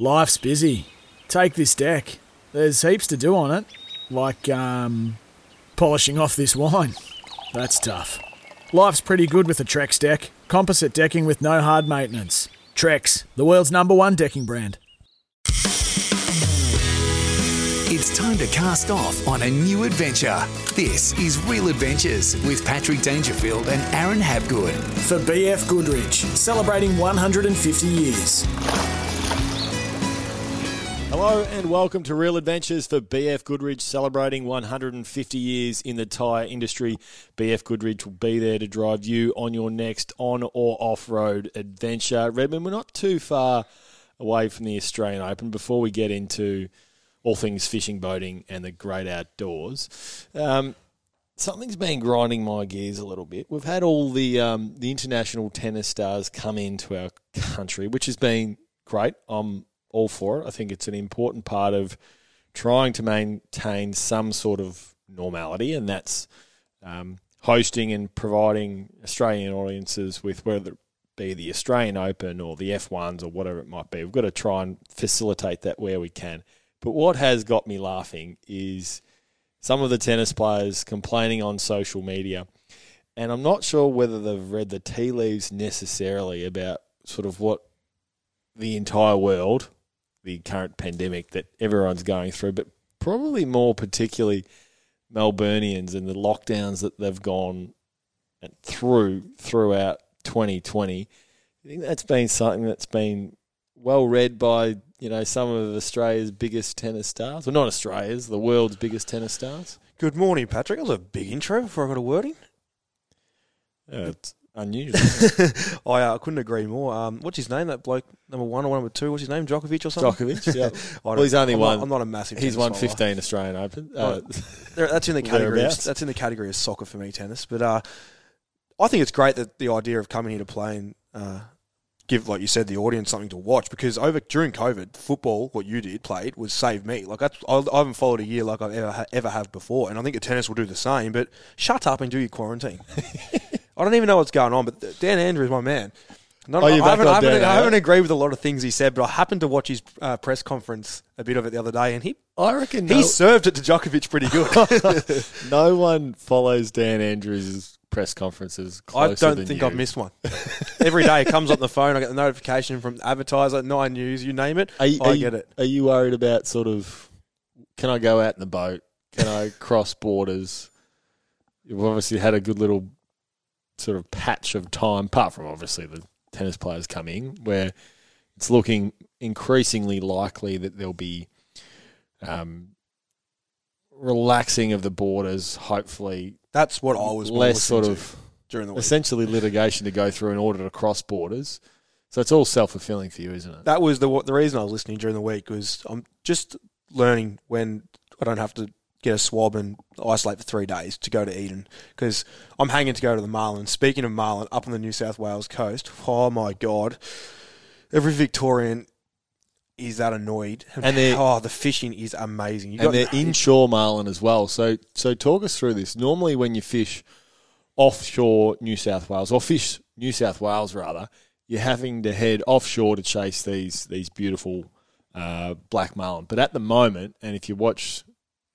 Life's busy. Take this deck. There's heaps to do on it, like um, polishing off this wine. That's tough. Life's pretty good with a Trex deck. Composite decking with no hard maintenance. Trex, the world's number one decking brand. It's time to cast off on a new adventure. This is Real Adventures with Patrick Dangerfield and Aaron Habgood. For BF Goodrich, celebrating 150 years. Hello and welcome to Real Adventures for BF Goodrich, celebrating 150 years in the tyre industry. BF Goodrich will be there to drive you on your next on or off road adventure. Redmond, we're not too far away from the Australian Open. Before we get into all things fishing, boating, and the great outdoors, um, something's been grinding my gears a little bit. We've had all the um, the international tennis stars come into our country, which has been great. I'm all for it. I think it's an important part of trying to maintain some sort of normality, and that's um, hosting and providing Australian audiences with whether it be the Australian Open or the F1s or whatever it might be. We've got to try and facilitate that where we can. But what has got me laughing is some of the tennis players complaining on social media, and I'm not sure whether they've read the tea leaves necessarily about sort of what the entire world the current pandemic that everyone's going through, but probably more particularly Melburnians and the lockdowns that they've gone through throughout 2020. I think that's been something that's been well read by you know some of Australia's biggest tennis stars, well not Australia's, the world's biggest tennis stars. Good morning, Patrick. That was a big intro before I got a word in. Yeah, it's unusual. I uh, couldn't agree more. Um, what's his name? That bloke, number one or number two? What's his name? Djokovic or something? Djokovic, yeah. Well, he's only I'm won. Not, I'm not a massive. He's won follower. 15 Australian Open. Uh, That's in the category. Of, that's in the category of soccer for me, tennis. But uh, I think it's great that the idea of coming here to play and uh, give, like you said, the audience something to watch. Because over during COVID, football, what you did played was save me. Like that's, I, I haven't followed a year like I've ever ha- ever have before, and I think the tennis will do the same. But shut up and do your quarantine. I don't even know what's going on, but Dan Andrews, my man. Not, Oh, I, haven't, I, haven't, I haven't agreed with a lot of things he said, but I happened to watch his uh, press conference a bit of it the other day, and he I reckon he no, served it to Djokovic pretty good. no one follows Dan Andrews' press conferences I don't think you. I've missed one. Every day it comes on the phone. I get the notification from advertiser, Nine News, you name it. Are you, I are you- get it. Are you worried about sort of? Can I go out in the boat? Can I cross borders? You've obviously had a good little sort of patch of time, apart from obviously the tennis players coming, where it's looking increasingly likely that there'll be um, relaxing of the borders. Hopefully, That's what I was less sort of during the week. essentially litigation to go through in order to cross borders. So it's all self fulfilling for you, isn't it? That was the the reason I was listening during the week was I'm just learning when I don't have to get a swab and isolate for three days to go to Eden because I'm hanging to go to the Marlin. Speaking of Marlin, up on the New South Wales coast, oh my god, every Victorian is that annoyed. And oh, the fishing is amazing. You and they're inshore marlin as well. So so talk us through this. Normally, when you fish offshore New South Wales or fish New South Wales rather, you're having to head offshore to chase these these beautiful uh, black marlin. But at the moment, and if you watch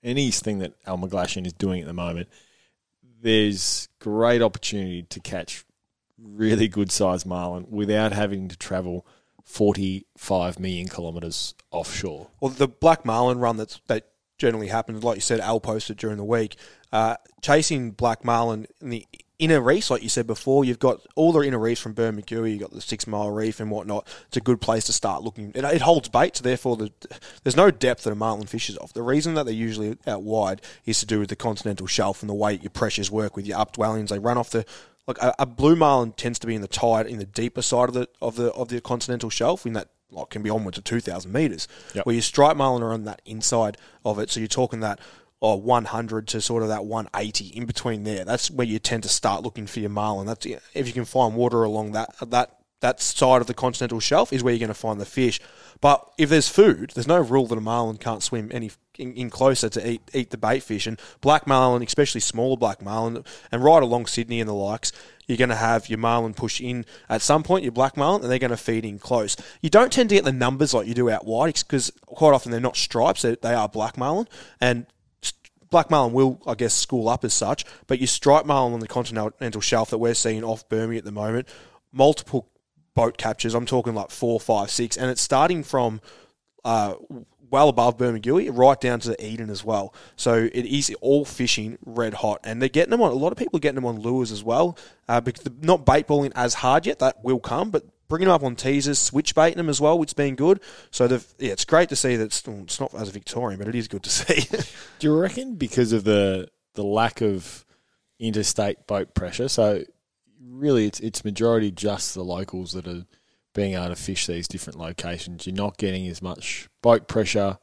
anything that Al McGlashan is doing at the moment, there's great opportunity to catch really good sized marlin without having to travel 45 million kilometres offshore. Well, the black marlin run that's that generally happens, like you said, Al posted during the week. Uh, chasing black marlin in the inner reefs, like you said before, you've got all the inner reefs from Bermagui, you've got the six mile reef and whatnot. It's a good place to start looking. It, it holds bait, so therefore the, there's no depth that a marlin fishes off. The reason that they're usually out wide is to do with the continental shelf and the way your pressures work with your updwellings. They run off the like a, a blue marlin tends to be in the tide in the deeper side of the of the of the continental shelf in that like can be onwards of two thousand meters. Yep. Where your striped marlin are on that inside of it, so you're talking that. Or 100 to sort of that 180 in between there. That's where you tend to start looking for your marlin. That's if you can find water along that that that side of the continental shelf is where you're going to find the fish. But if there's food, there's no rule that a marlin can't swim any in, in closer to eat eat the bait fish. And black marlin, especially smaller black marlin, and right along Sydney and the likes, you're going to have your marlin push in at some point, your black marlin, and they're going to feed in close. You don't tend to get the numbers like you do out wide because quite often they're not stripes; they, they are black marlin, and black marlin will, I guess, school up as such. But your striped marlin on the continental shelf that we're seeing off Burmy at the moment, multiple boat captures. I'm talking like four, five, six, and it's starting from uh, well above Bermagui right down to the Eden as well. So it is all fishing red hot, and they're getting them on. A lot of people are getting them on lures as well uh, because they're not bait balling as hard yet. That will come, but bringing them up on teasers, switch baiting them as well, which has been good. So they've, yeah, it's great to see that it's, it's not as a Victorian, but it is good to see. Do you reckon because of the the lack of interstate boat pressure? So really, it's it's majority just the locals that are being able to fish these different locations. You're not getting as much boat pressure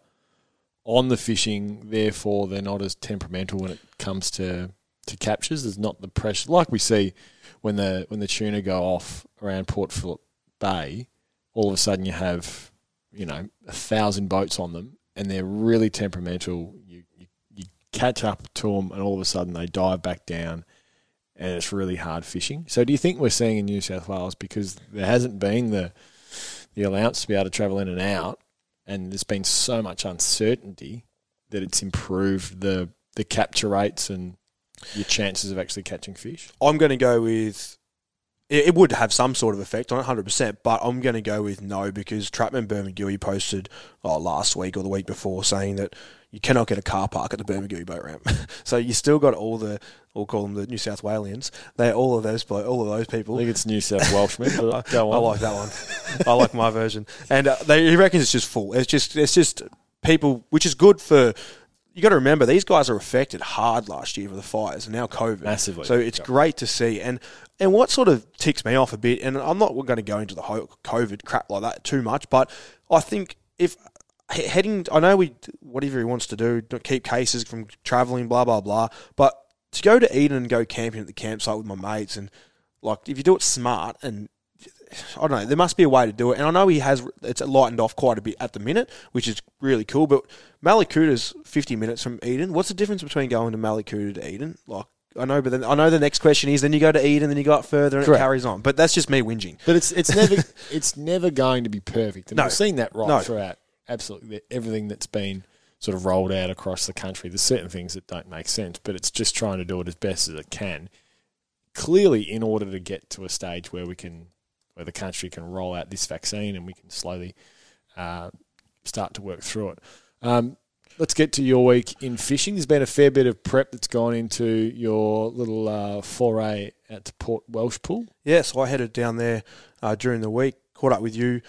on the fishing, therefore they're not as temperamental when it comes to to captures. There's not the pressure like we see when the when the tuna go off around Port Phillip Bay. All of a sudden, you have you know a thousand boats on them, and they're really temperamental. You, you you catch up to them, and all of a sudden they dive back down, and it's really hard fishing. So, do you think we're seeing in New South Wales because there hasn't been the the allowance to be able to travel in and out, and there's been so much uncertainty that it's improved the the capture rates and your chances of actually catching fish? I'm going to go with. It, it would have some sort of effect on it, 100%, but I'm going to go with no because Trapman Bermagui posted oh, last week or the week before saying that you cannot get a car park at the Bermagui boat ramp. so you still got all the, we'll call them the New South Walians. They all of those all of those people. I think it's New South Welshmen. But go on. I like that one. I like my version, and uh, they, he reckons it's just full. It's just it's just people, which is good for you got to remember these guys are affected hard last year with the fires and now COVID Massively. So it's great to see. And and what sort of ticks me off a bit, and I'm not going to go into the whole COVID crap like that too much, but I think if heading, I know we whatever he wants to do, keep cases from travelling, blah blah blah, but to go to Eden and go camping at the campsite with my mates and like if you do it smart and I don't know. There must be a way to do it, and I know he has. It's lightened off quite a bit at the minute, which is really cool. But Mallacoota fifty minutes from Eden. What's the difference between going to Mallacoota to Eden? Like I know, but then I know the next question is then you go to Eden, then you go up further, and Correct. it carries on. But that's just me whinging. But it's it's never it's never going to be perfect. And No. we've seen that right No. throughout absolutely everything that's been sort of rolled out across the country. There's certain things that don't make sense, but it's just trying to do it as best as it can. Clearly, in order to get to a stage where we can, where the country can roll out this vaccine and we can slowly uh, start to work through it. Um, let's get to your week in fishing. There's been a fair bit of prep that's gone into your little uh, foray at Port Welshpool. Yeah, so I headed down there uh, during the week, caught up with you,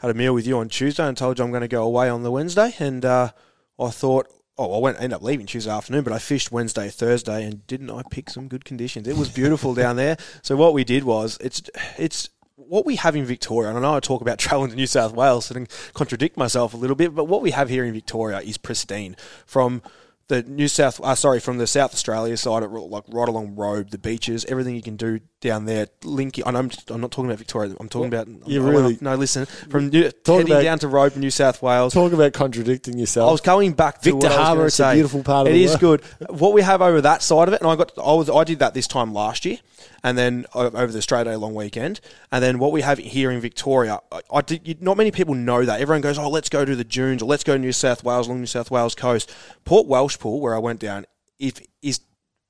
had a meal with you on Tuesday, and told you I'm going to go away on the Wednesday. And uh, I thought, oh, I went end up leaving Tuesday afternoon, but I fished Wednesday, Thursday, and didn't I pick some good conditions? It was beautiful down there. So what we did was it's it's what we have in Victoria, and I know I talk about travelling to New South Wales and contradict myself a little bit, but what we have here in Victoria is pristine. From the New South, uh, sorry, from the South Australia side, like right along Robe, the beaches, everything you can do down there. Linking, and I'm just, I'm not talking about Victoria. I'm talking about. Um, you really- no. Listen, from New, heading about- down to Robe, New South Wales. Talk about contradicting yourself. I was going back to Victor what I was Harbour, it's a beautiful part of It the is world. good. What we have over that side of it, and I got, I was, I did that this time last year, and then over the Australia Day long weekend, and then what we have here in Victoria, I, I did, not many people know that. Everyone goes, oh, let's go to the dunes, or let's go to New South Wales along New South Wales coast. Port Welshpool, where I went down, if is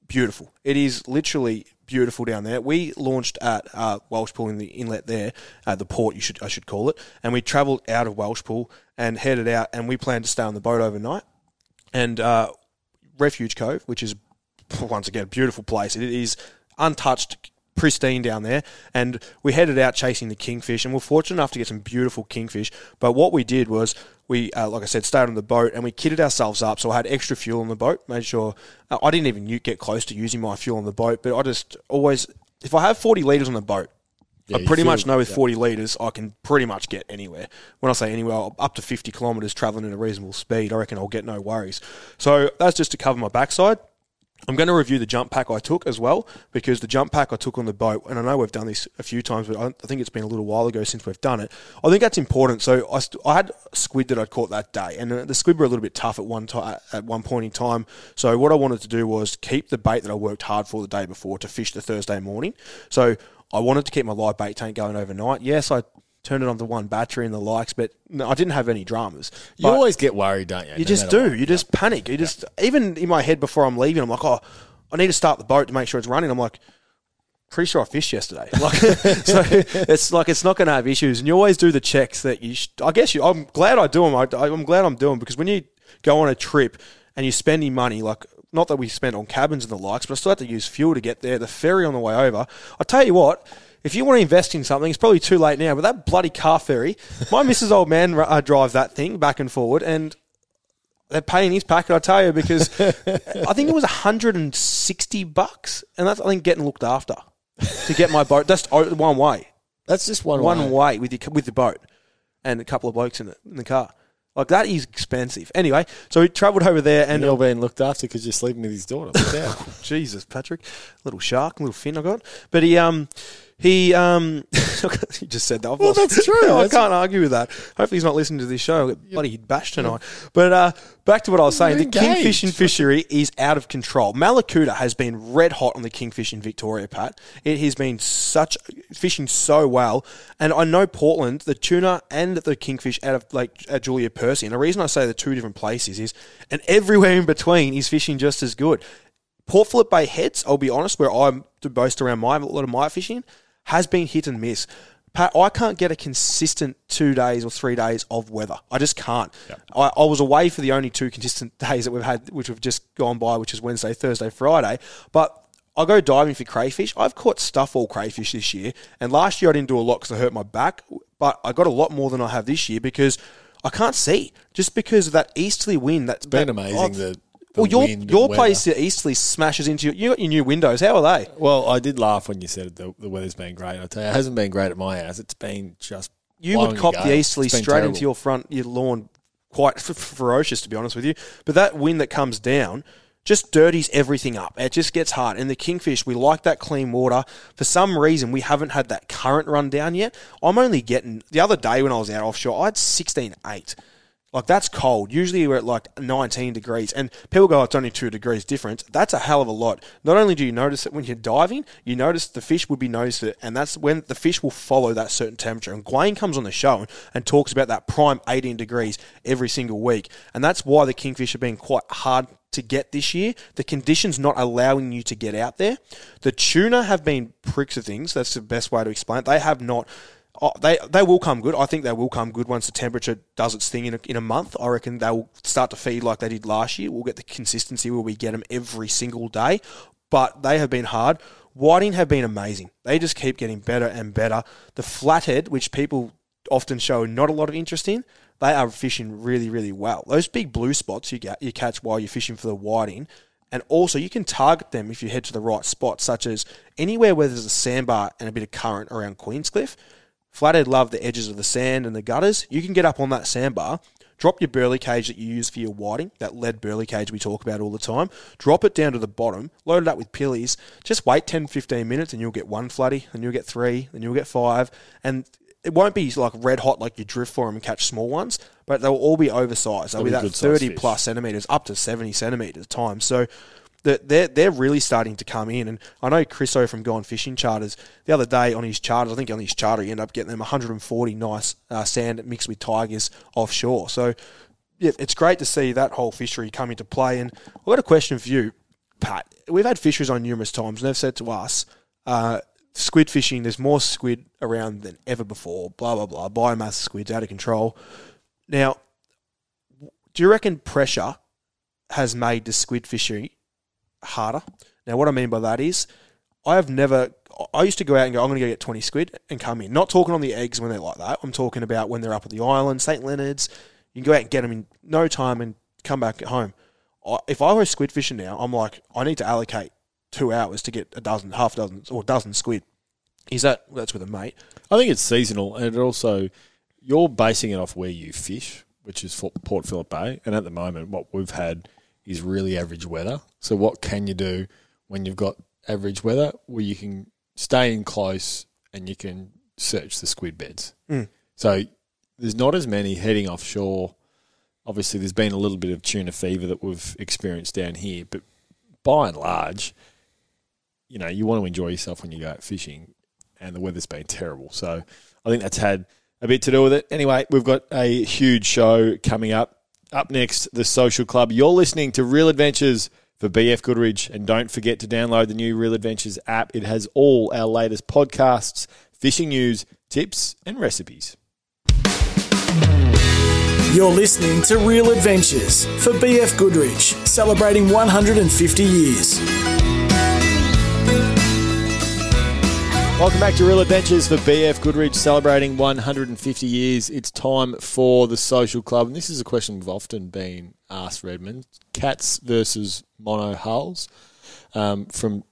beautiful. It is literally beautiful down there. We launched at uh, Welshpool in the inlet there, uh, the port you should I should call it, and we travelled out of Welshpool and headed out, and we planned to stay on the boat overnight. And uh, Refuge Cove, which is once again a beautiful place. It is untouched. Pristine down there, and we headed out chasing the kingfish, and we're fortunate enough to get some beautiful kingfish. But what we did was we, uh, like I said, stayed on the boat and we kitted ourselves up. So I had extra fuel on the boat. Made sure uh, I didn't even get close to using my fuel on the boat, but I just always, if I have forty liters on the boat, Yeah, I pretty much know with yeah. 40 litres, I can pretty much get anywhere. When I say anywhere, up to 50 kilometres travelling at a reasonable speed, I reckon I'll get no worries. So that's just to cover my backside. I'm going to review the jump pack I took as well because the jump pack I took on the boat, and I know we've done this a few times, but I think it's been a little while ago since we've done it. I think that's important. So I, st- I had squid that I'd caught that day, and uh, the squid were a little bit tough at one time at one point in time. So what I wanted to do was keep the bait that I worked hard for the day before to fish the Thursday morning. So I wanted to keep my live bait tank going overnight. Yes, I turned it on to one battery and the likes, but no, I didn't have any dramas. You But- always get worried, don't you? you No just matter do. what. You just panic. You just even in my head before I'm leaving, I'm like, oh, I need to start the boat to make sure it's running. I'm like, pretty sure I fished yesterday. Like, so it's like it's not going to have issues. And you always do the checks that you. Sh- I guess you. I'm glad I do them. I, I'm glad I'm doing because when you go on a trip and you're spending money, like not that we spent on cabins and the likes, but I still have to use fuel to get there. The ferry on the way over. I tell you what. If you want to invest in something, it's probably too late now. But that bloody car ferry, my Mrs. Old Man uh, drives that thing back and forward, and they're paying his packet, I tell you, because I think it was 160 bucks, and that's I think getting looked after to get my boat. That's one way, That's just one one way. way with your, with the boat, and a couple of blokes in the in the car. Like that is expensive. Anyway, so we travelled over there, and And you're being looked after because you're sleeping with his daughter. Jesus, Patrick, little shark, little fin I got. But he um he um he just said that. I've Well, lost- that's true. I That's- can't argue with that. Hopefully he's not listening to this show. Get bloody bashed tonight. But uh, back to what I was saying. The kingfishing engaged. fishery is out of control. Mallacoota has been red hot on the kingfish in Victoria, Pat. It has been such fishing so well, and I know Portland, the tuna and the kingfish out of Lady uh, Julia Percy. And the reason I say the two different places is, and everywhere in between is fishing just as good. Port Phillip Bay heads, I'll be honest, where I'm to boast around my a lot of my fishing, has been hit and miss. Pat, I can't get a consistent two days or three days of weather. I just can't. I, I was away for the only two consistent days that we've had, which have just gone by, which is Wednesday, Thursday, Friday. But I go diving for crayfish. I've caught stuff all crayfish this year, and last year I didn't do a lot because I hurt my back. But I got a lot more than I have this year because I can't see just because of that easterly wind. That's been that- amazing, oh, the well, your your place the easterly smashes into your, you got your new windows. How are they? Well, I did laugh when you said the, the weather's been great. I tell you, it hasn't been great at my house. It's been just You would cop the easterly straight terrible. into your front your lawn, quite f- ferocious to be honest with you. But that wind that comes down just dirties everything up. It just gets hard. And the kingfish, we like that clean water. For some reason, we haven't had that current run down yet. I'm only getting the other day when I was out offshore, I had 16.8. Like that's cold. Usually we're at like 19 degrees, and people go, oh, "It's only two degrees difference." That's a hell of a lot. Not only do you notice it when you're diving, you notice the fish would be noticed it, and that's when the fish will follow that certain temperature. And Gwayne comes on the show and, talks about that prime 18 degrees every single week, and that's why the kingfish have been quite hard to get this year. The conditions not allowing you to get out there. The tuna have been pricks of things. That's the best way to explain it. They have not. Oh, they they will come good. I think they will come good once the temperature does its thing in a, in a month. I reckon they will start to feed like they did last year. We'll get the consistency where we get them every single day. But they have been hard. Whiting have been amazing. They just keep getting better and better. The flathead, which people often show not a lot of interest in, they are fishing really really well. Those big blue spots you get you catch while you're fishing for the whiting. And also, you can target them if you head to the right spot, such as anywhere where there's a sandbar and a bit of current around Queenscliff. Flathead love the edges of the sand and the gutters. You can get up on that sandbar, drop your burley cage that you use for your whiting, that lead burley cage we talk about all the time, drop it down to the bottom, load it up with pillies, just wait 10, 15 minutes and you'll get one floody, then you'll get three, then you'll get five. And it won't be like red hot like you drift for them and catch small ones, but they'll all be oversized. They'll be be that 30 plus centimetres, up to 70 centimetres at times. So that they're they're really starting to come in. And I know Chris O from Gone Fishing Charters the other day on his charters, I think on his charter he ended up getting them 140 nice uh, sand mixed with tigers offshore. So yeah, it's great to see that whole fishery come into play. And I've got a question for you, Pat. We've had fisheries on numerous times, and they've said to us, uh, squid fishing, there's more squid around than ever before, blah, blah, blah. Biomass squid's out of control. Now, do you reckon pressure has made the squid fishery harder? Now, what I mean by that is, I have never. I used to go out and go, I'm going to go get 20 squid and come in. Not talking on the eggs when they're like that. I'm talking about when they're up at the island, St. Leonard's. You can go out and get them in no time and come back at home. If I were squid fishing now, I'm like, I need to allocate two hours to get a dozen, half dozen, or dozen squid. Is that that's with a mate? I think it's seasonal, and it also you're basing it off where you fish, which is Port Phillip Bay. And at the moment, what we've had is really average weather. So, what can you do when you've got average weather, where you can stay in close and you can search the squid beds? Mm. So, there's not as many heading offshore. Obviously, there's been a little bit of tuna fever that we've experienced down here, but by and large, you know, you want to enjoy yourself when you go out fishing, and the weather's been terrible. So I think that's had a bit to do with it. Anyway, we've got a huge show coming up. Up next, the Social Club. You're listening to Real Adventures for BF Goodrich, and don't forget to download the new Real Adventures app. It has all our latest podcasts, fishing news, tips, and recipes. You're listening to Real Adventures for BF Goodrich, celebrating 150 years. Welcome back to Real Adventures for BF Goodrich, celebrating 150 years. It's time for the social club, and this is a question we've often been asked, Redmond: cats versus mono hulls. Um, from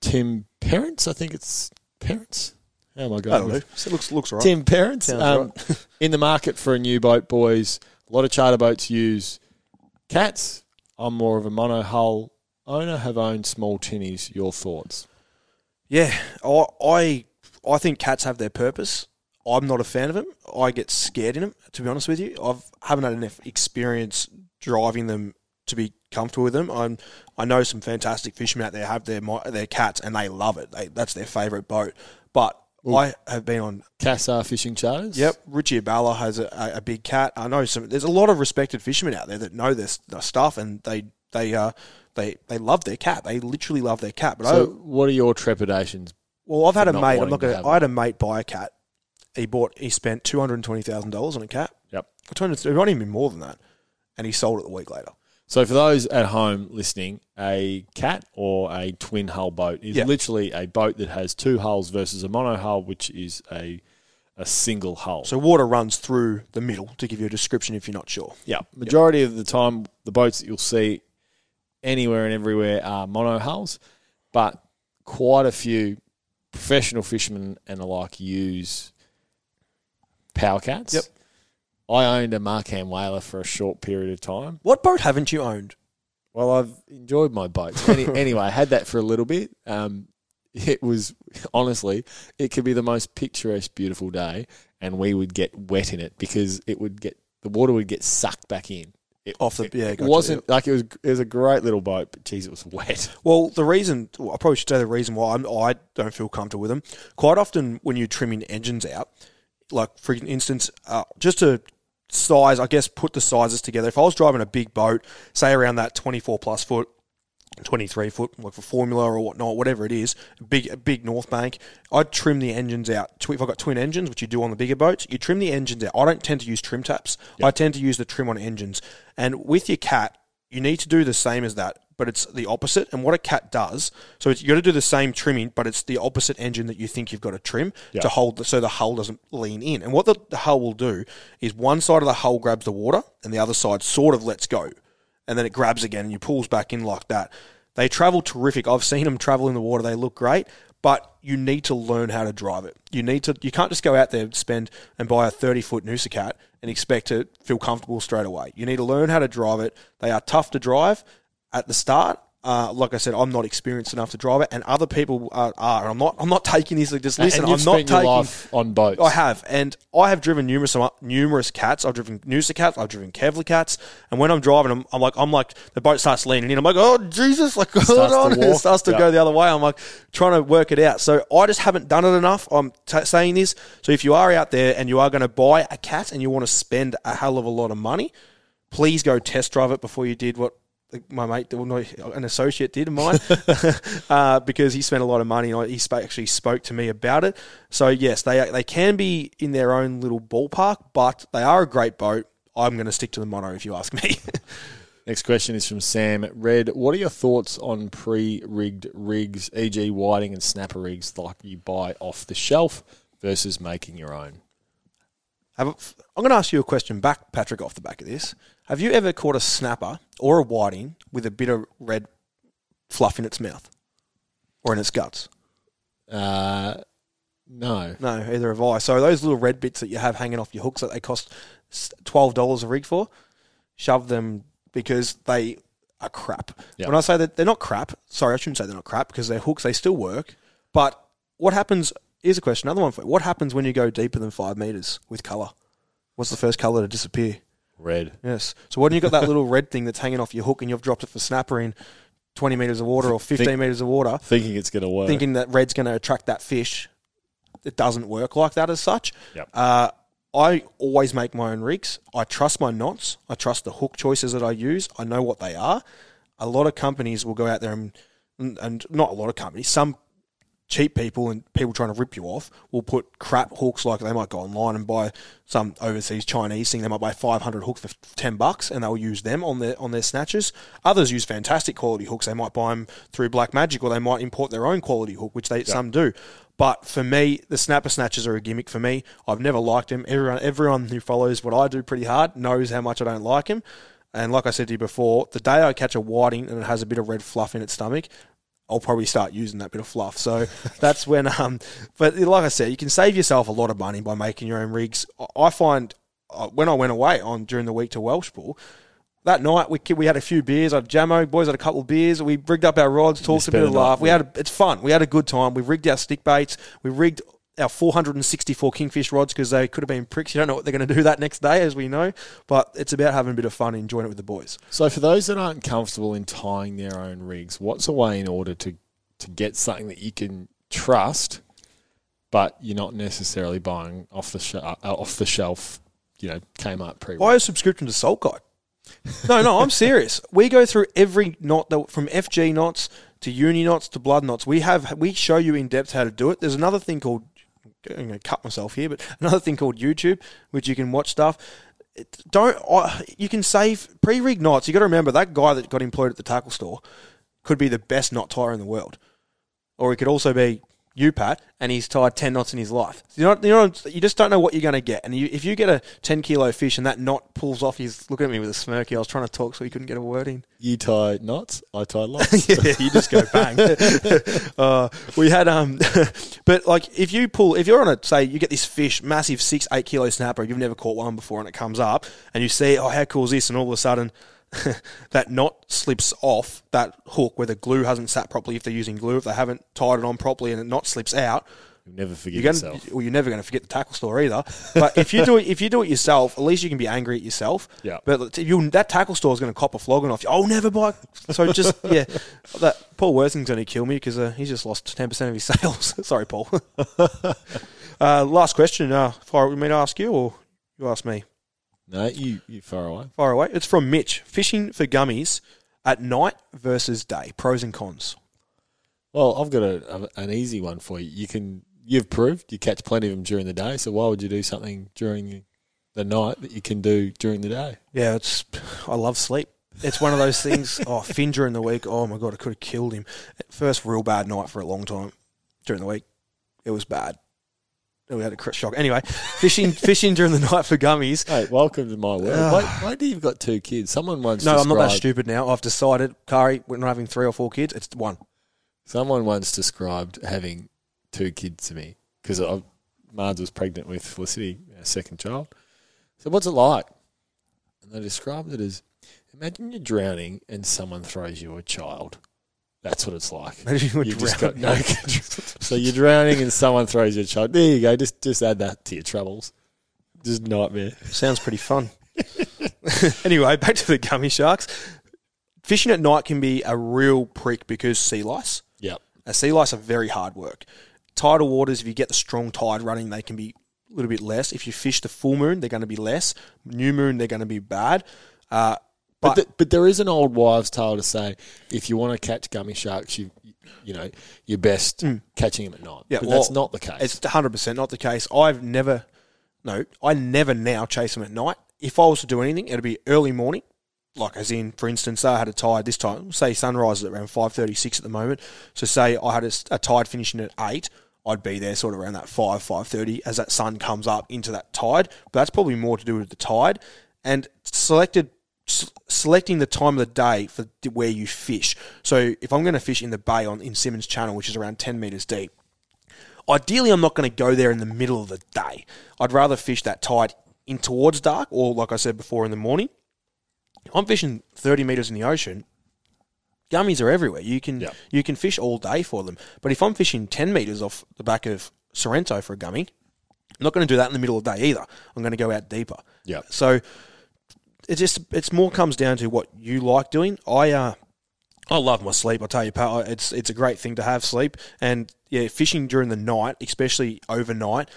Tim Parents, I think it's Parents. How am I I don't know. It looks looks alright. Tim Parents. Um, in the market for a new boat, boys. A lot of charter boats use cats. I'm more of a mono hull owner. Have owned small tinnies. Your thoughts? Yeah, I, I I think cats have their purpose. I'm not a fan of them. I get scared in them. To be honest with you, I've haven't had enough experience driving them to be comfortable with them. I'm I know some fantastic fishermen out there have their their cats and they love it. They, that's their favourite boat. But I have been on Cassar fishing charters. Yep, Richie Abala has a, a, a big cat. I know some. There's a lot of respected fishermen out there that know this their stuff, and they they uh they they love their cat. They literally love their cat. But So, I, what are your trepidations? well, I've had a mate. I'm not gonna. I had a mate buy a cat. He bought. He spent two hundred twenty thousand dollars on a cat. Yep. I told him it might even be more than that, and he sold it a week later. So, for those at home listening, a cat or a twin hull boat is Yeah. literally a boat that has two hulls versus a mono hull, which is a a single hull. So water runs through the middle. To give you a description, if you're not sure. Yeah, majority of the time, the boats that you'll see anywhere and everywhere are mono hulls, but quite a few professional fishermen and the like use power cats. Yep. I owned a Markham whaler for a short period of time. What boat haven't you owned? Well, I've enjoyed my boats. Any, anyway, I had that for a little bit. Um, it was honestly, it could be the most picturesque, beautiful day, and we would get wet in it because it would get the water would get sucked back in. It, Off the- it, yeah, it wasn't like it was. It was a great little boat, but geez, it was wet. Well, the reason well, I probably should say the reason why I'm, I don't feel comfortable with them. Quite often, when you're trimming engines out, like for instance, uh, just to size, I guess, put the sizes together. If I was driving a big boat, say around that 24 plus foot, 23 foot, like for Formula or whatnot, whatever it is, big big North Bank, I'd trim the engines out. If I've got twin engines, which you do on the bigger boats, you trim the engines out. I don't tend to use trim tabs. I tend to use the trim on engines. And with your cat, you need to do the same as that, but it's the opposite. And what a cat does, so it's, you got to do the same trimming, but it's the opposite engine that you think you've got to trim Yeah. to hold, the, so the hull doesn't lean in. And what the, the hull will do is one side of the hull grabs the water, and the other side sort of lets go and then it grabs again and you pulls back in like that. They travel terrific. I've seen them travel in the water. They look great, but you need to learn how to drive it. You need to. You can't just go out there, and spend and buy a thirty foot Noosa cat and expect to feel comfortable straight away. You need to learn how to drive it. They are tough to drive at the start. Uh, like I said, I'm not experienced enough to drive it, and other people are. are. I'm not. I'm not taking this. Like, just listen. I'm not taking. life on boats. I have, and I have driven numerous numerous cats. I've driven Noosa cats. I've driven Kevlacats, and when I'm driving them, I'm like, I'm like, the boat starts leaning in. I'm like, oh Jesus, like hold Starts to on, it starts to Yeah. go the other way. I'm like trying to work it out. So I just haven't done it enough. I'm t- saying this. So if you are out there and you are going to buy a cat and you want to spend a hell of a lot of money, please go test drive it before you did what my mate, well, no, an associate did of mine, uh, because he spent a lot of money. and He sp- actually spoke to me about it. So yes, they they can be in their own little ballpark, but they are a great boat. I'm going to stick to the mono if you ask me. Next question is from Sam Red. What are your thoughts on pre-rigged rigs, e.g., whiting and snapper rigs, like you buy off the shelf versus making your own? Have I'm going to ask you a question back, Patrick, off the back of this. Have you ever caught a snapper or a whiting with a bit of red fluff in its mouth or in its guts? Uh, No. No, either have I. So those little red bits that you have hanging off your hooks that they cost twelve dollars a rig for, shove them because they are crap. Yep. When I say that they're not crap, sorry, I shouldn't say they're not crap because they're hooks. They still work. But what happens? Here's a question. Another one for you. What happens when you go deeper than five meters with color? What's the first color to disappear? Red. Yes. So when you got that little red thing that's hanging off your hook and you've dropped it for snapper in twenty meters of water or fifteen Think- meters of water, Thinking it's going to work. thinking that red's going to attract that fish. It doesn't work like that as such. Yep. Uh, I always make my own rigs. I trust my knots. I trust the hook choices that I use. I know what they are. A lot of companies will go out there and, and not a lot of companies, some cheap people and people trying to rip you off will put crap hooks like they might go online and buy some overseas Chinese thing. They might buy 500 hooks for 10 bucks and they'll use them on their on their snatches. Others use fantastic quality hooks. They might buy them through Black Magic or they might import their own quality hook, which they some do. But for me, the snapper snatches are a gimmick for me. I've never liked them. Everyone everyone who follows what I do pretty hard knows how much I don't like him. And like I said to you before, the day I catch a whiting and it has a bit of red fluff in its stomach, I'll probably start using that bit of fluff. So that's when, um, but like I said, you can save yourself a lot of money by making your own rigs. I- find uh, when I went away on during the week to Welshpool, that night we we had a few beers. I had Jamo boys had a couple of beers. We rigged up our rods, talked a bit of laugh. We had a, it's fun. We had a good time. We rigged our stick baits. We rigged our 464 kingfish rods because they could have been pricks. You don't know what they're going to do that next day, as we know. But it's about having a bit of fun, and enjoying it with the boys. So for those that aren't comfortable in tying their own rigs, what's a way in order to to get something that you can trust, but you're not necessarily buying off the sh- uh, off the shelf, you know, Kmart pre. Buy a subscription to Salt Guide. No, no, I'm serious. We go through every knot that, from FG knots to uni knots to blood knots. We have we show you in depth how to do it. There's another thing called I'm going to cut myself here, but another thing called YouTube, which you can watch stuff. Don't I you can save pre-rig knots. You got to remember that guy that got employed at the tackle store could be the best knot tire in the world, or he could also be you, Pat, and he's tied ten knots in his life. You know, you know, you just don't know what you're going to get. And you, if you get a ten kilo fish and that knot pulls off, he's looking at me with a smirky. I was trying to talk so he couldn't get a word in. You tie knots, I tie lots. yeah, you just go bang. uh, we had um, but like if you pull, if you're on a say, you get this fish, massive six, eight kilo snapper, you've never caught one before, and it comes up, and you see, oh, how cool is this? And all of a sudden. that knot slips off that hook where the glue hasn't sat properly. If they're using glue, if they haven't tied it on properly, and the knot slips out, You never forget you're gonna, yourself. well, you're never going to forget the tackle store either. But if you do it, if you do it yourself, at least you can be angry at yourself. Yeah. But you, that tackle store is going to cop a flogging off you. Oh, never buy. So just yeah, that Paul Worthing's going to kill me because uh, he's just lost ten percent of his sales. Sorry, Paul. uh, last question. Uh, fire me to ask you, or you ask me? No, you you far away. Far away. It's from Mitch. Fishing for gummies at night versus day. Pros and cons. Well, I've got a, a, an easy one for you. You can you've proved you catch plenty of them during the day. So why would you do something during the night that you can do during the day? Yeah, it's. I love sleep. It's one of those things. oh, Finn during the week. Oh my god, I could have killed him. First real bad night for a long time during the week. It was bad. We had a shock. Anyway, fishing fishing during the night for gummies. Hey, welcome to my world. Ah. wait, wait till you've got two kids. Someone once No, I'm not that stupid now. I've decided, Kari, we're not having three or four kids. It's one. Someone once described having two kids to me because Marge was pregnant with Felicity, our second child. So what's it like? And they described it as imagine you're drowning and someone throws you a child. That's what it's like. Imagine you were You've just got no. So you're drowning and someone throws you a child. There you go. Just just add that to your troubles. Just nightmare. Sounds pretty fun. anyway, back to the gummy sharks. Fishing at night can be a real prick because sea lice. Yep. Sea lice are very hard work. Tidal waters, if you get the strong tide running, they can be a little bit less. If you fish the full moon, they're going to be less. New moon, they're going to be bad. Uh, But but th- but there is an old wives' tale to say if you want to catch gummy sharks, you you know you're best catching them at night. Mm. Yeah, but well, that's not the case. It's 100% not the case. I've never, no, I never now chase them at night. If I was to do anything, it'd be early morning. Like as in, for instance, say I had a tide this time. Say sunrise is around five thirty six at the moment. So say I had a tide finishing at eight, I'd be there sort of around that five five thirty as that sun comes up into that tide. But that's probably more to do with the tide and selected s- selecting the time of the day for where you fish. So if I'm going to fish in the bay on in Symonds Channel, which is around ten meters deep, ideally, I'm not going to go there in the middle of the day. I'd rather fish that tide in towards dark, or like I said before, in the morning. I'm fishing 30 meters in the ocean. Gummies are everywhere. You can you can fish all day for them. But if I'm fishing 10 meters off the back of Sorrento for a gummy, I'm not going to do that in the middle of the day either. I'm going to go out deeper. Yep. So it just it's more comes down to what you like doing. I uh I love my sleep. I tell you, Pat, it's it's a great thing to have sleep. And yeah, fishing during the night, especially overnight,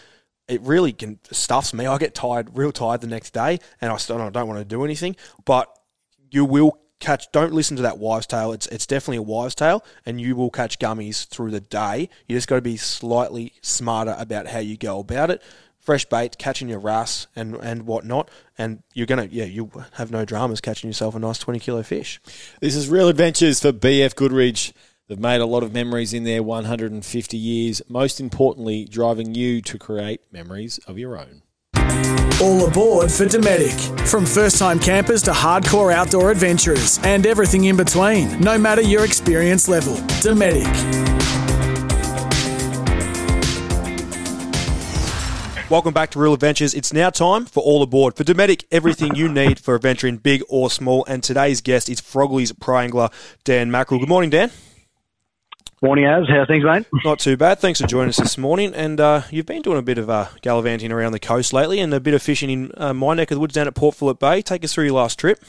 it really can stuffs me. I get tired, real tired the next day, and I still I don't want to do anything. But you will catch. Don't listen to that wives' tale. It's it's definitely a wives' tale, and you will catch gummies through the day. You just got to be slightly smarter about how you go about it. Fresh bait, catching your wrasse and and whatnot, and you're gonna yeah you have no dramas catching yourself a nice twenty kilo fish. This is Real Adventures for BF Goodrich. They've made a lot of memories in their 150 years. Most importantly, driving you to create memories of your own. All aboard for Dometic. From first time campers to hardcore outdoor adventurers and everything in between, no matter your experience level. Dometic. Welcome back to Real Adventures. It's now time for All Aboard. For Dometic, everything you need for adventuring big or small. And today's guest is Frogley's Pro Angler, Dan Mackerel. Good morning, Dan. Morning, Az. How's things, mate? Not too bad. Thanks for joining us this morning. And uh, you've been doing a bit of uh, gallivanting around the coast lately and a bit of fishing in uh, my neck of the woods down at Port Phillip Bay. Take us through your last trip.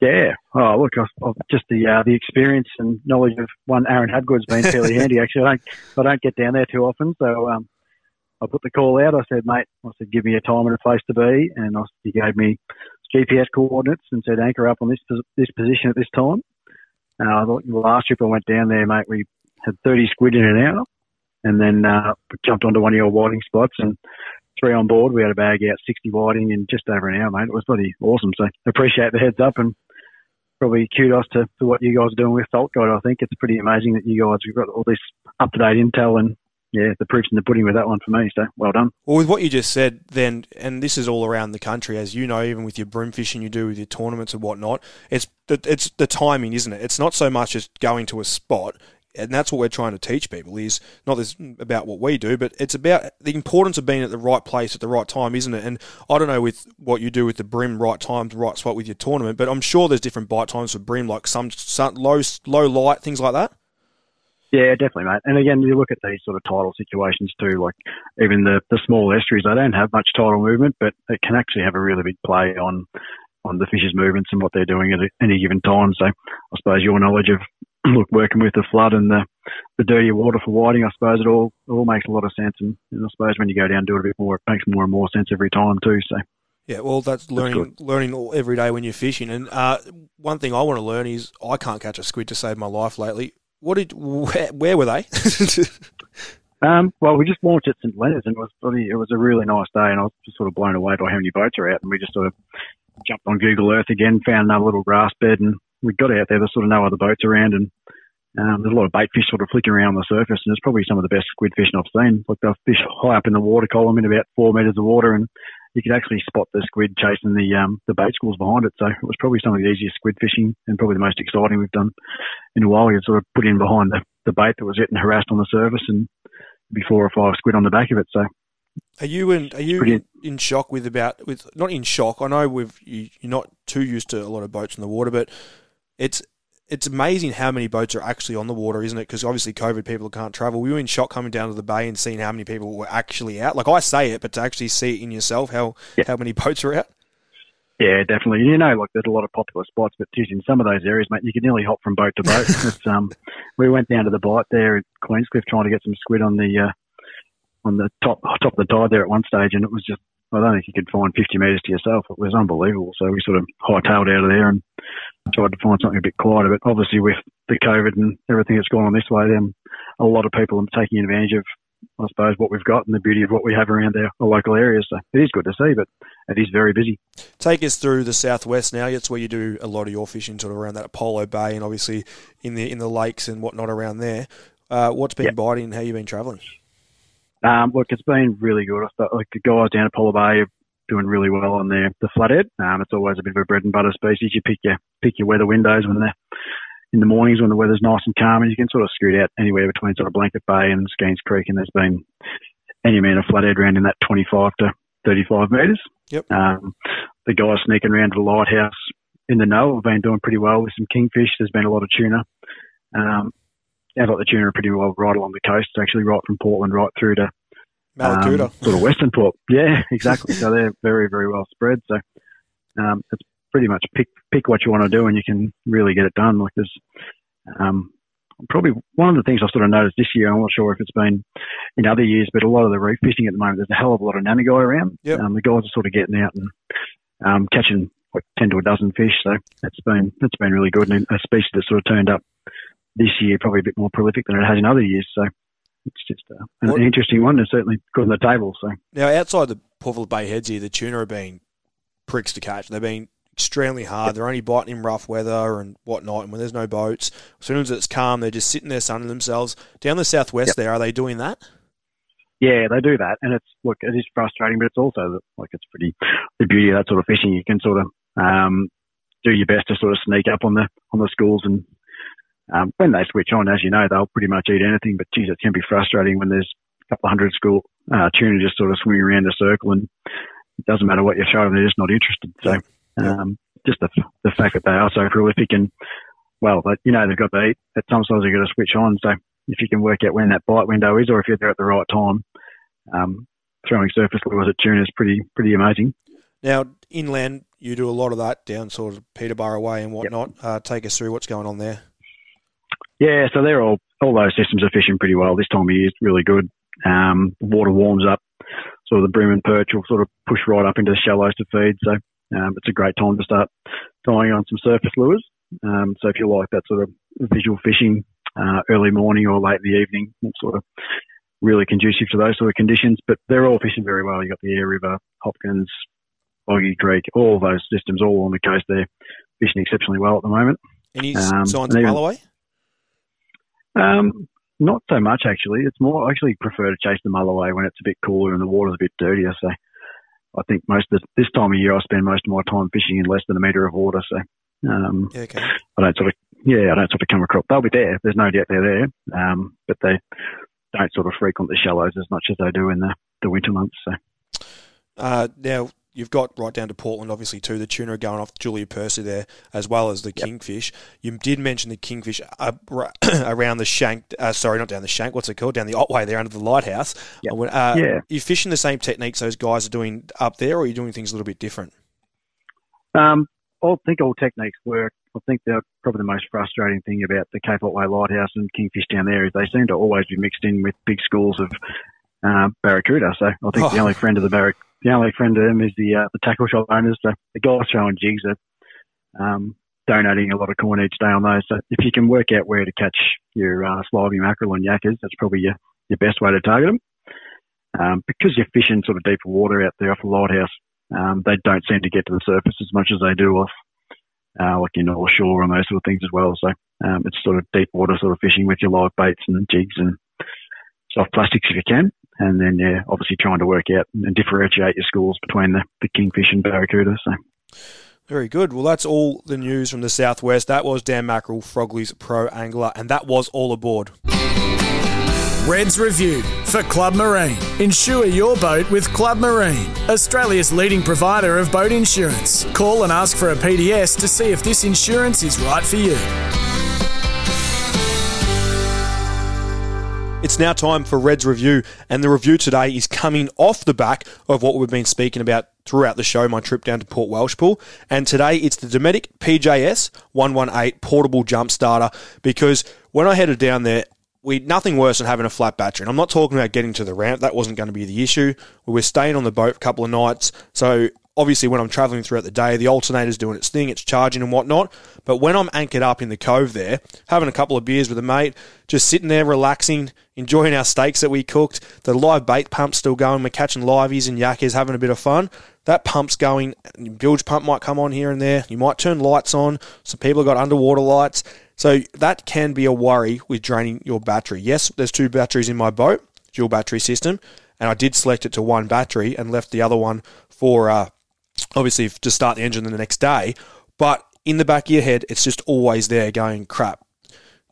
Yeah. Oh, look, I've, I've just the uh, the experience and knowledge of one Aaron Habgood's been fairly handy. Actually, I don't I don't get down there too often, so um, I put the call out. I said, mate, I said, give me a time and a place to be, and I, he gave me GPS coordinates and said anchor up on this this position at this time. And I thought the last trip I went down there, mate, we had 30 squid in an hour, and then uh, jumped onto one of your whiting spots and three on board. We had a bag out 60 whiting in just over an hour, mate. It was bloody awesome. So appreciate the heads up and probably kudos to, to what you guys are doing with Salt Guide. I think it's pretty amazing that you guys have got all this up to date intel and yeah, the proof's in the pudding with that one for me. So well done. Well, with what you just said, then, and this is all around the country, as you know, even with your bream fishing you do with your tournaments and whatnot, it's the, it's the timing, isn't it? It's not so much as going to a spot, and that's what we're trying to teach people is not this about what we do, but it's about the importance of being at the right place at the right time, isn't it? And I don't know with what you do with the brim, right time, right spot with your tournament, but I'm sure there's different bite times for brim, like some, some low low light things like that. Yeah, definitely, mate. And again, you look at these sort of tidal situations too, like even the, the small estuaries, they don't have much tidal movement, but it can actually have a really big play on on the fish's movements and what they're doing at any given time. So I suppose your knowledge of look working with the flood and the the dirtier water for whiting, I suppose it all it all makes a lot of sense. And, and I suppose when you go down and do it a bit more, it makes more and more sense every time too. So Yeah, well, that's learning learning all, every day when you're fishing. And uh, one thing I want to learn is I can't catch a squid to save my life lately. What did where, where were they? Um, well, we just launched at St Leonard's, and it was really, it was a really nice day, and I was just sort of blown away by how many boats are out. And we just sort of jumped on Google Earth again, found another little grass bed, and we got out there. There's sort of no other boats around, and um, there's a lot of bait fish sort of flicking around on the surface, and it's probably some of the best squid fishing I've seen. Like the fish high up in the water column in about four metres of water, and you could actually spot the squid chasing the um, the bait schools behind it. So it was probably some of the easiest squid fishing and probably the most exciting we've done in a while. You had sort of put in behind the, the bait that was getting harassed on the surface and be four or five squid on the back of it. So Are you in? Are you in shock with about with not in shock? I know we've you, you're not too used to a lot of boats in the water, but it's it's amazing how many boats are actually on the water, isn't it? Because obviously COVID people can't travel. We were in shock coming down to the bay and seeing how many people were actually out. Like I say it, but to actually see it in yourself, how Yeah. how many boats are out. yeah, definitely. You know, like there's a lot of popular spots, but geez, in some of those areas, mate, you can nearly hop from boat to boat. it's, um, we went down to the bight there at Queenscliff trying to get some squid on the uh, on the top top of the tide there at one stage, and it was just I don't think you could find 50 metres to yourself. It was unbelievable. So we sort of hightailed out of there and tried to find something a bit quieter. But obviously, with the COVID and everything that's gone on this way, then a lot of people are taking advantage of, I suppose, what we've got and the beauty of what we have around our, our local areas. So it is good to see, but it is very busy. Take us through the southwest now. It's where you do a lot of your fishing, sort of around that Apollo Bay, and obviously in the in the lakes and whatnot around there. Uh, what's been Yep. biting? and How you been travelling? Um, look, it's been really good. I thought, like the guys down at Apollo Bay doing really well on their the flathead. Um, it's always a bit of a bread and butter species. You pick your pick your weather windows when they're in the mornings when the weather's nice and calm, and you can sort of scoot out anywhere between sort of Blanket Bay and Skenes Creek, and there's been any amount of flathead around in that 25 to 35 metres. Yep. Um, the guys sneaking around to the lighthouse in the know have been doing pretty well with some kingfish. There's been a lot of tuna. Um, sounds like the tuna are pretty well right along the coast, actually, right from Portland right through to Mallacoota. um, sort of Western Port. Yeah, exactly. so they're very, very well spread. So um, it's pretty much pick pick what you want to do, and you can really get it done. Like there's um, probably one of the things I sort of noticed this year. I'm not sure if it's been in other years, but a lot of the reef fishing at the moment, there's a hell of a lot of nannygai around. Yep. Um, the guys are sort of getting out and um, catching like ten to a dozen fish. So it's been it's been really good, and a species that sort of turned up this year probably a bit more prolific than it has in other years. So it's just uh, an What- interesting one, and certainly good on the table. So. Now, outside the Phillip Bay heads here, the tuna have been pricks to catch. They've been extremely hard. They're only biting in rough weather and whatnot. And when there's no boats, as soon as it's calm, they're just sitting there sunning themselves. Down the southwest Yep. there, are they doing that? Yeah, they do that, and it's look, it is frustrating, but it's also like it's pretty the beauty of that sort of fishing. You can sort of um, do your best to sort of sneak up on the on the schools, and um, when they switch on, as you know, they'll pretty much eat anything. But geez, it can be frustrating when there's a couple of hundred school uh, tuna just sort of swimming around a circle, and it doesn't matter what you show them, they're just not interested. So um, just the the fact that they are so prolific and well, but you know they've got to eat. At some times they've got to switch on. So if you can work out when that bite window is, or if you're there at the right time, um, throwing surface lures at tuna is pretty pretty amazing. Now, inland, you do a lot of that down sort of Peterborough way and whatnot. Uh, take us through what's going on there. Yeah, so they're all all those systems are fishing pretty well this time of year. It's really good. Um, the water warms up, sort of the bream and perch will sort of push right up into the shallows to feed. So um, it's a great time to start tying on some surface lures. Um, so if you like that sort of visual fishing, uh, early morning or late in the evening, it's sort of really conducive to those sort of conditions. But they're all fishing very well. You've got the Aire River, Hopkins, Boggy Creek, all those systems all on the coast. They're fishing exceptionally well at the moment. Any Um, signs of Mulloway? Um, not so much actually. It's more I actually prefer to chase the mulloway when it's a bit cooler and the water's a bit dirtier. So I think most of this time of year I spend most of my time fishing in less than a metre of water. So um, Yeah, okay. I don't sort of yeah I don't sort of come across. They'll be there. There's no doubt they're there. Um, but they don't sort of frequent the shallows as much as they do in the the winter months. So Uh, now you've got right down to Portland, obviously too. The tuna going off Julia Percy there, as well as the kingfish. You did mention the kingfish around the shank. Uh, sorry, not down the shank. What's it called? Down the Otway there under the lighthouse. Yep. Uh, Uh, Yeah. You fishing the same techniques those guys are doing up there, or are you doing things a little bit different? Um, I think all techniques work. I think the probably the most frustrating thing about the Cape Otway Lighthouse and Kingfish down there is they seem to always be mixed in with big schools of uh, barracuda. So I think the Oh. only friend of the barrac the only friend of them is the uh, the tackle shop owners. So the guys throwing jigs are um, donating a lot of coin each day on those. So if you can work out where to catch your uh, mackerel and yakkers, that's probably your, your best way to target them. Um, because you're fishing sort of deeper water out there off the lighthouse, um, they don't seem to get to the surface as much as they do off uh, like your North Shore and those sort of things as well. So um, it's sort of deep water sort of fishing with your live baits and jigs and soft plastics if you can. And then, yeah, obviously trying to work out and differentiate your schools between the, the kingfish and barracuda. So, Very good. Well, that's all the news from the southwest. That was Dan Mackerel, Frogley's pro angler, and that was all aboard. Reds Review for Club Marine. Insure your boat with Club Marine, Australia's leading provider of boat insurance. Call and ask for a PDS to see if this insurance is right for you. It's now time for Red's review, and the review today is coming off the back of what we've been speaking about throughout the show, my trip down to Port Welshpool. And today it's the Dometic PJS 118 portable jump starter because when I headed down there, we nothing worse than having a flat battery. And I'm not talking about getting to the ramp, that wasn't going to be the issue. We were staying on the boat a couple of nights, so obviously when I'm traveling throughout the day, the alternator's doing its thing, it's charging and whatnot. But when I'm anchored up in the cove there, having a couple of beers with a mate, just sitting there relaxing, enjoying our steaks that we cooked, the live bait pump's still going, we're catching liveys and yakkers, having a bit of fun. That pump's going, bilge pump might come on here and there. You might turn lights on. Some people have got underwater lights. So that can be a worry with draining your battery. Yes, there's two batteries in my boat, dual battery system, and I did select it to one battery and left the other one for uh, obviously to start the engine the next day. But in the back of your head, it's just always there going, crap.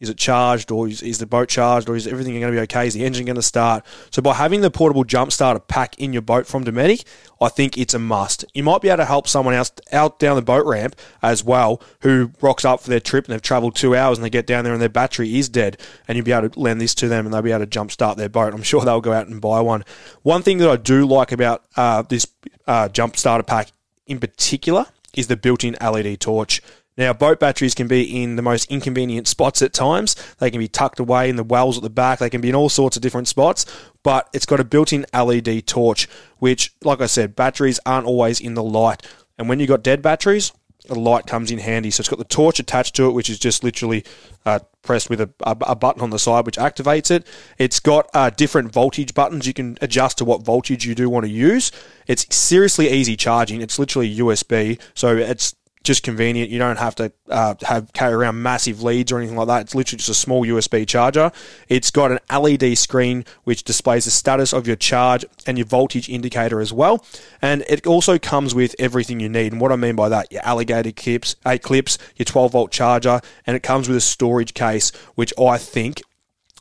Is it charged or is, is the boat charged or is everything going to be okay? Is the engine going to start? So by having the portable jump starter pack in your boat from Dometic, I think it's a must. You might be able to help someone else out down the boat ramp as well who rocks up for their trip and they've travelled two hours and they get down there and their battery is dead and you'll be able to lend this to them and they'll be able to jump start their boat. I'm sure they'll go out and buy one. One thing that I do like about uh, this uh, jump starter pack in particular is the built-in LED torch. Now, boat batteries can be in the most inconvenient spots at times. They can be tucked away in the wells at the back. They can be in all sorts of different spots, but it's got a built in LED torch, which, like I said, batteries aren't always in the light. And when you've got dead batteries, the light comes in handy. So it's got the torch attached to it, which is just literally uh, pressed with a, a, a, button on the side, which activates it. It's got uh, different voltage buttons you can adjust to what voltage you do want to use. It's seriously easy charging. It's literally USB, so it's just convenient. You don't have to uh, have carry around massive leads or anything like that. It's literally just a small USB charger. It's got an LED screen which displays the status of your charge and your voltage indicator as well. And it also comes with everything you need. And what I mean by that, your alligator clips, eight clips, your 12 volt charger, and it comes with a storage case, which I think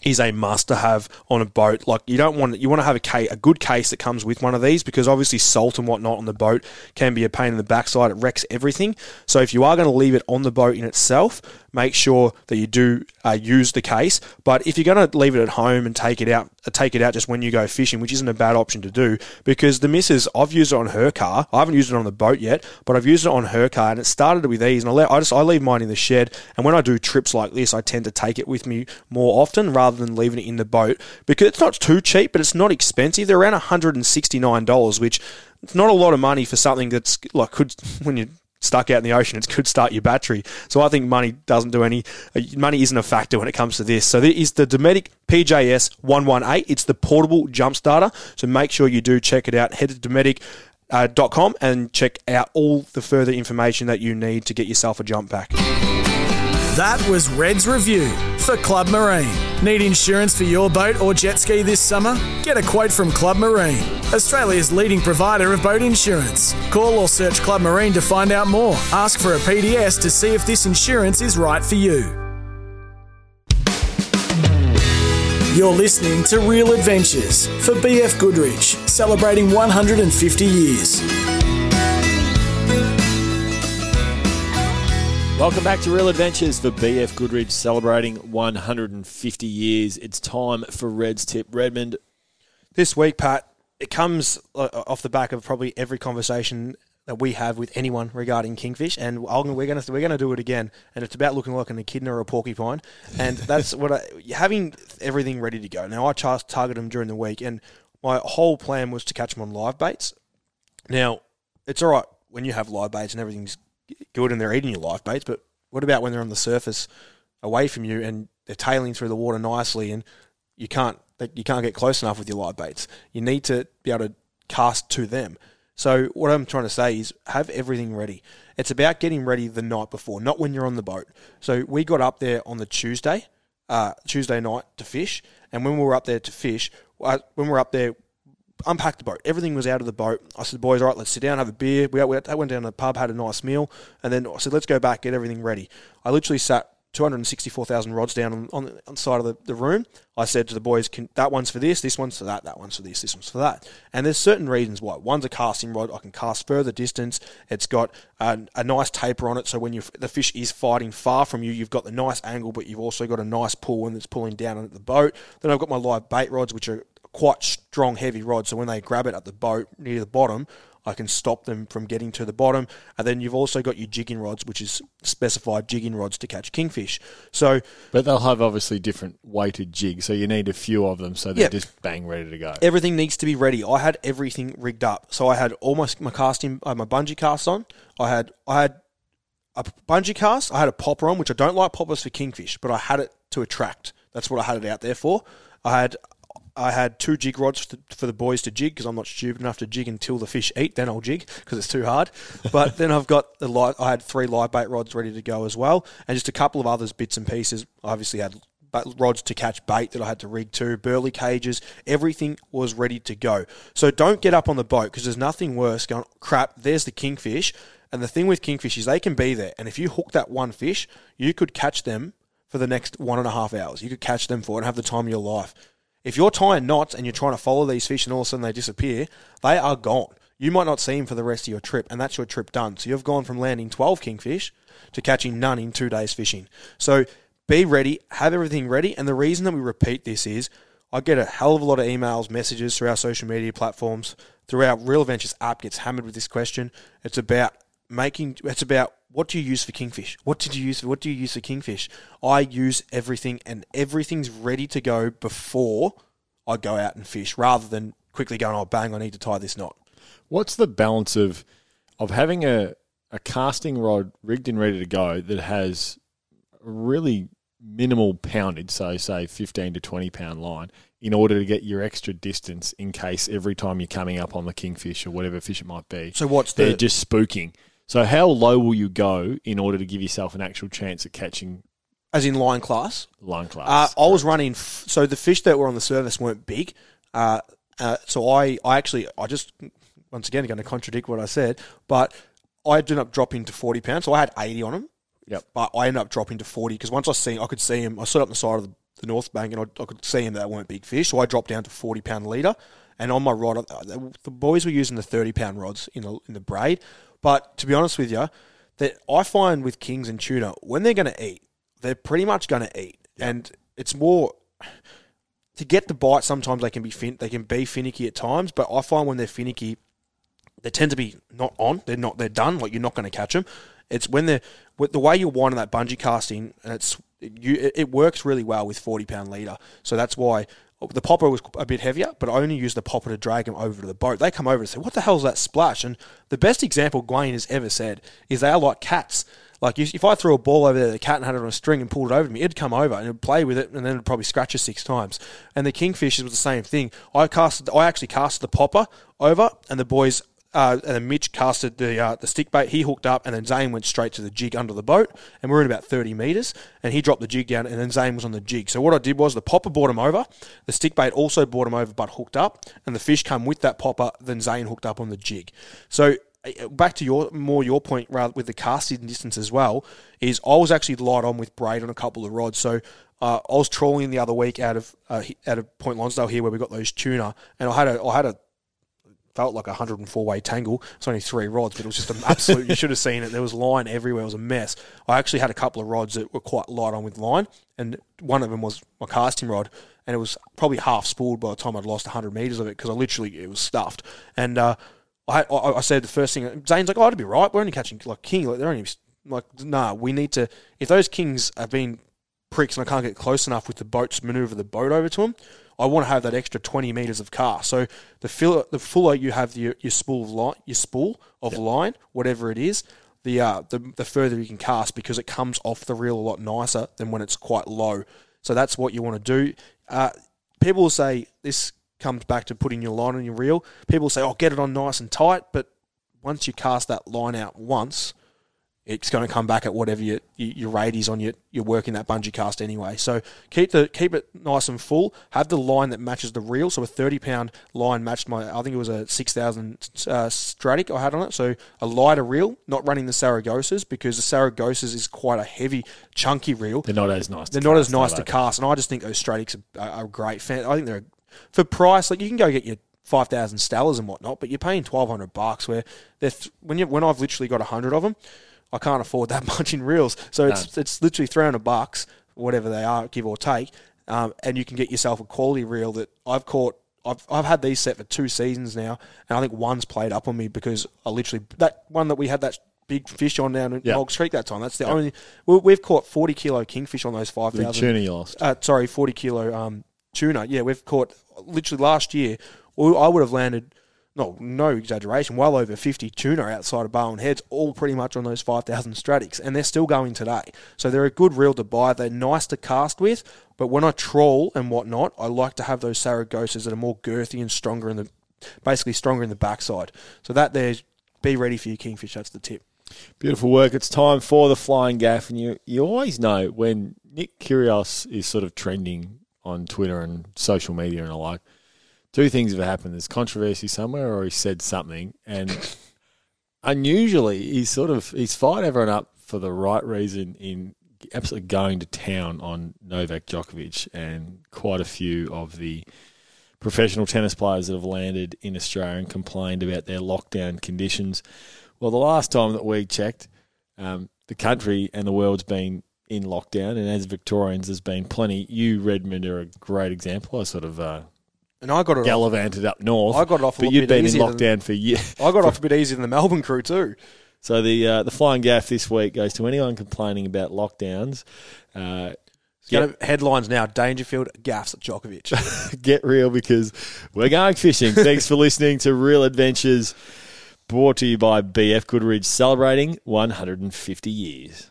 is a must to have on a boat. Like you don't want you want to have a case, a good case that comes with one of these because obviously salt and whatnot on the boat can be a pain in the backside. It wrecks everything. So if you are going to leave it on the boat in itself, make sure that you do uh, use the case. But if you're going to leave it at home and take it out, uh, take it out just when you go fishing, which isn't a bad option to do, because the missus, I've used it on her car. I haven't used it on the boat yet, but I've used it on her car, and it started with these. And I, let, I just I leave mine in the shed, and when I do trips like this, I tend to take it with me more often rather than leaving it in the boat because it's not too cheap, but it's not expensive. They're around $169, which it's not a lot of money for something that's like could when you stuck out in the ocean, it could start your battery. So I think money doesn't do any, uh, money isn't a factor when it comes to this. So there is the Dometic PJS 118. It's the portable jump starter. So make sure you do check it out. Head to Dometic. Uh, .com and check out all the further information that you need to get yourself a jump pack. That was Red's review for Club Marine. Need insurance for your boat or jet ski this summer? Get a quote from Club Marine, Australia's leading provider of boat insurance. Call or search Club Marine to find out more. Ask for a PDS to see if this insurance is right for you. You're listening to Real Adventures for BF Goodrich, celebrating 150 years. Welcome back to Real Adventures for BF Goodrich celebrating 150 years. It's time for Red's Tip. Redmond. This week, Pat, it comes uh, off the back of probably every conversation that we have with anyone regarding kingfish, and we're going to we're going to do it again. And it's about looking like an echidna or a porcupine, and that's what I, having everything ready to go. Now I target them during the week, and my whole plan was to catch them on live baits. Now it's all right when you have live baits and everything's good and they're eating your live baits, but what about when they're on the surface away from you and they're tailing through the water nicely and you can't you can't get close enough with your live baits. You need to be able to cast to them. So what I'm trying to say is have everything ready. It's about getting ready the night before, not when you're on the boat. So we got up there on the Tuesday, uh, Tuesday night to fish, and when we were up there to fish, uh, when we were up there, unpacked the boat. Everything was out of the boat. I said, boys, all right, let's sit down, have a beer. We went down to the pub, had a nice meal, and then I said, let's go back, get everything ready. I literally sat 264,000 rods down on, on, the, on the side of the, the, room. I said to the boys, that one's for this, this one's for that, that one's for this, this one's for that. And there's certain reasons why. One's a casting rod, I can cast further distance. It's got a, a nice taper on it, so when the fish is fighting far from you, you've got the nice angle, but you've also got a nice pull when it's pulling down at the boat. Then I've got my live bait rods, which are quite strong, heavy rods. So when they grab it at the boat near the bottom, I can stop them from getting to the bottom. And then you've also got your jigging rods, which is specified jigging rods to catch kingfish. So, but they'll have obviously different weighted jigs, so you need a few of them, so they're just bang ready to go. Everything needs to be ready. I had everything rigged up, so I had all my, my casting, I had my bungee cast on. I had I had a bungee cast. I had a popper on, which I don't like poppers for kingfish, but I had it to attract. That's what I had it out there for. I had I had two jig rods for the boys to jig because I'm not stupid enough to jig until the fish eat. Then I'll jig because it's too hard. But then I've got the light. I had three live bait rods ready to go as well, and just a couple of others bits and pieces. I obviously had rods to catch bait that I had to rig to, burley cages, everything was ready to go. So don't get up on the boat because there's nothing worse going, crap, there's the kingfish And the thing with kingfish is they can be there, and if you hook that one fish, you could catch them for the next one and a half hours. You could catch them for and have the time of your life. If you're tying knots and you're trying to follow these fish and all of a sudden they disappear, they are gone. You might not see them for the rest of your trip, and that's your trip done. So you've gone from landing 12 kingfish to catching none in two days fishing. So be ready, have everything ready. And the reason that we repeat this is I get a hell of a lot of emails, messages through our social media platforms, through our Real Adventures app gets hammered with this question. It's about making, it's about what do you use for kingfish? What did you use for, what do you use for kingfish? I use everything and everything's ready to go before I go out and fish rather than quickly going, oh, bang, I need to tie this knot. What's the balance of of having a a casting rod rigged and ready to go that has really minimal poundage, so say fifteen to twenty pound line, in order to get your extra distance in case every time you're coming up on the kingfish or whatever fish it might be, So what's the they're the just spooking. So how low will you go in order to give yourself an actual chance at catching as in line class? line Uh, class? I was running, f- so the fish that were on the surface weren't big. Uh, uh, so I, I actually, I just, once again, going to contradict what I said, but I ended up dropping to 40 pounds. So I had 80 on them. Yep. But I ended up dropping to 40 because once I see, I could see him, I stood up on the side of the, the North Bank and I, I could see him that weren't big fish. So I dropped down to 40 pound leader. And on my rod, uh, the boys were using the 30 pound rods in the, in the braid. But to be honest with you, that I find with kings and tuna, when they're going to eat, they're pretty much going to eat. And it's more to get the bite. Sometimes they can be fin- they can be finicky at times, but I find when they're finicky, they tend to be not on. They're not. They're done. Like you're not going to catch them. It's when they're the way you're winding that bungee casting, and it's you. It, works really well with forty pound leader. So that's why. The popper was a bit heavier, but I only used the popper to drag them over to the boat. They come over and say, "What the hell's that splash?" And the best example Gwaine has ever said is they are like cats. Like if I threw a ball over there, the cat and had it on a string and pulled it over to me, it'd come over and it'd play with it, and then it'd probably scratch it six times. And the kingfish was the same thing. I casted, I actually casted the popper over, and the boys, uh, and then Mitch casted the uh, the stick bait. He hooked up, and then Zane went straight to the jig under the boat, and we we're in about thirty meters, and he dropped the jig down, and then Zane was on the jig. So what I did was the popper brought him over, the stick bait also brought him over, but hooked up, and the fish come with that popper. Then Zane hooked up on the jig. So uh, back to your more your point rather with the casting distance as well is I was actually light on with braid on a couple of rods. So uh, I was trawling the other week out of uh, out of Point Lonsdale here where we got those tuna, and I had a I had a felt like a 104 way tangle. It's only three rods, but it was just an absolute. you should have seen it. There was line everywhere. It was a mess. I actually had a couple of rods that were quite light on with line, and one of them was my casting rod, and it was probably half spooled by the time I'd lost 100 meters of it because I literally it was stuffed. And uh, I, I I said the first thing. Zane's like, "Oh, it'd be right. We're only catching like king. Like they're only like, nah. We need to. If those kings have been pricks and I can't get close enough with the boats maneuver the boat over to them, I want to have that extra 20 meters of cast. So the fill, the fuller you have your, your spool of line, your spool of line, whatever it is, the, uh, the the further you can cast because it comes off the reel a lot nicer than when it's quite low. So that's what you want to do. Uh, people will say this comes back to putting your line on your reel. People will say, "Oh, get it on nice and tight," but once you cast that line out once, it's going to come back at whatever your your rate is on your you're working that bungee cast anyway. So keep the keep it nice and full. Have the line that matches the reel. So a thirty pound line matched my I think it was a six thousand uh, Stratic I had on it. So a lighter reel, not running the Saragosas because the Saragosas is quite a heavy, chunky reel. they're not as nice. to They're not as cast, nice to cast, and I just think those Stratics are, are, great. Fan, I think they're for price. Like you can go get your five thousand Stellas and whatnot, but you're paying twelve hundred bucks. Where they're th- when you when I've literally got hundred of them, I can't afford that much in reels. So it's it's literally three hundred bucks, whatever they are, give or take, um, and you can get yourself a quality reel that I've caught. I've, I've had these set for two seasons now, and I think one's played up on me because I literally that one that we had that big fish on down in Yeah. Hog Creek that time. That's the only we, we've caught forty kilo kingfish on those five The tuna you lost. uh, sorry, 40 kilo um, tuna. Yeah, we've caught literally last year. I would have landed, no, no exaggeration, well over 50 tuna outside of Barwon Heads, all pretty much on those 5,000 Stratics, and they're still going today. So they're a good reel to buy. They're nice to cast with, but when I trawl and whatnot, I like to have those Saragosas that are more girthy and stronger in the, basically stronger in the backside. So that there's, be ready for your kingfish. That's the tip. Beautiful work. It's time for the flying gaff, and you you always know when Nick Kyrgios is sort of trending on Twitter and social media and the like. Two things have happened. There's controversy somewhere, or he said something, and unusually, he's sort of he's fired everyone up for the right reason in absolutely going to town on Novak Djokovic and quite a few of the professional tennis players that have landed in Australia and complained about their lockdown conditions. Well, the last time that we checked, um, the country and the world's been in lockdown, and as Victorians, there's been plenty. You, Redmond, are a great example. I sort of uh, And I got it. Off, gallivanted up north. I got it off a but bit been in easier than- lockdown for years. I got off a bit easier than the Melbourne crew too. So the uh, the flying gaff this week goes to anyone complaining about lockdowns. Uh, Get headlines now: Dangerfield gaffs at Djokovic. get real because we're going fishing. Thanks for listening to Real Adventures, brought to you by BF Goodrich, celebrating 150 years.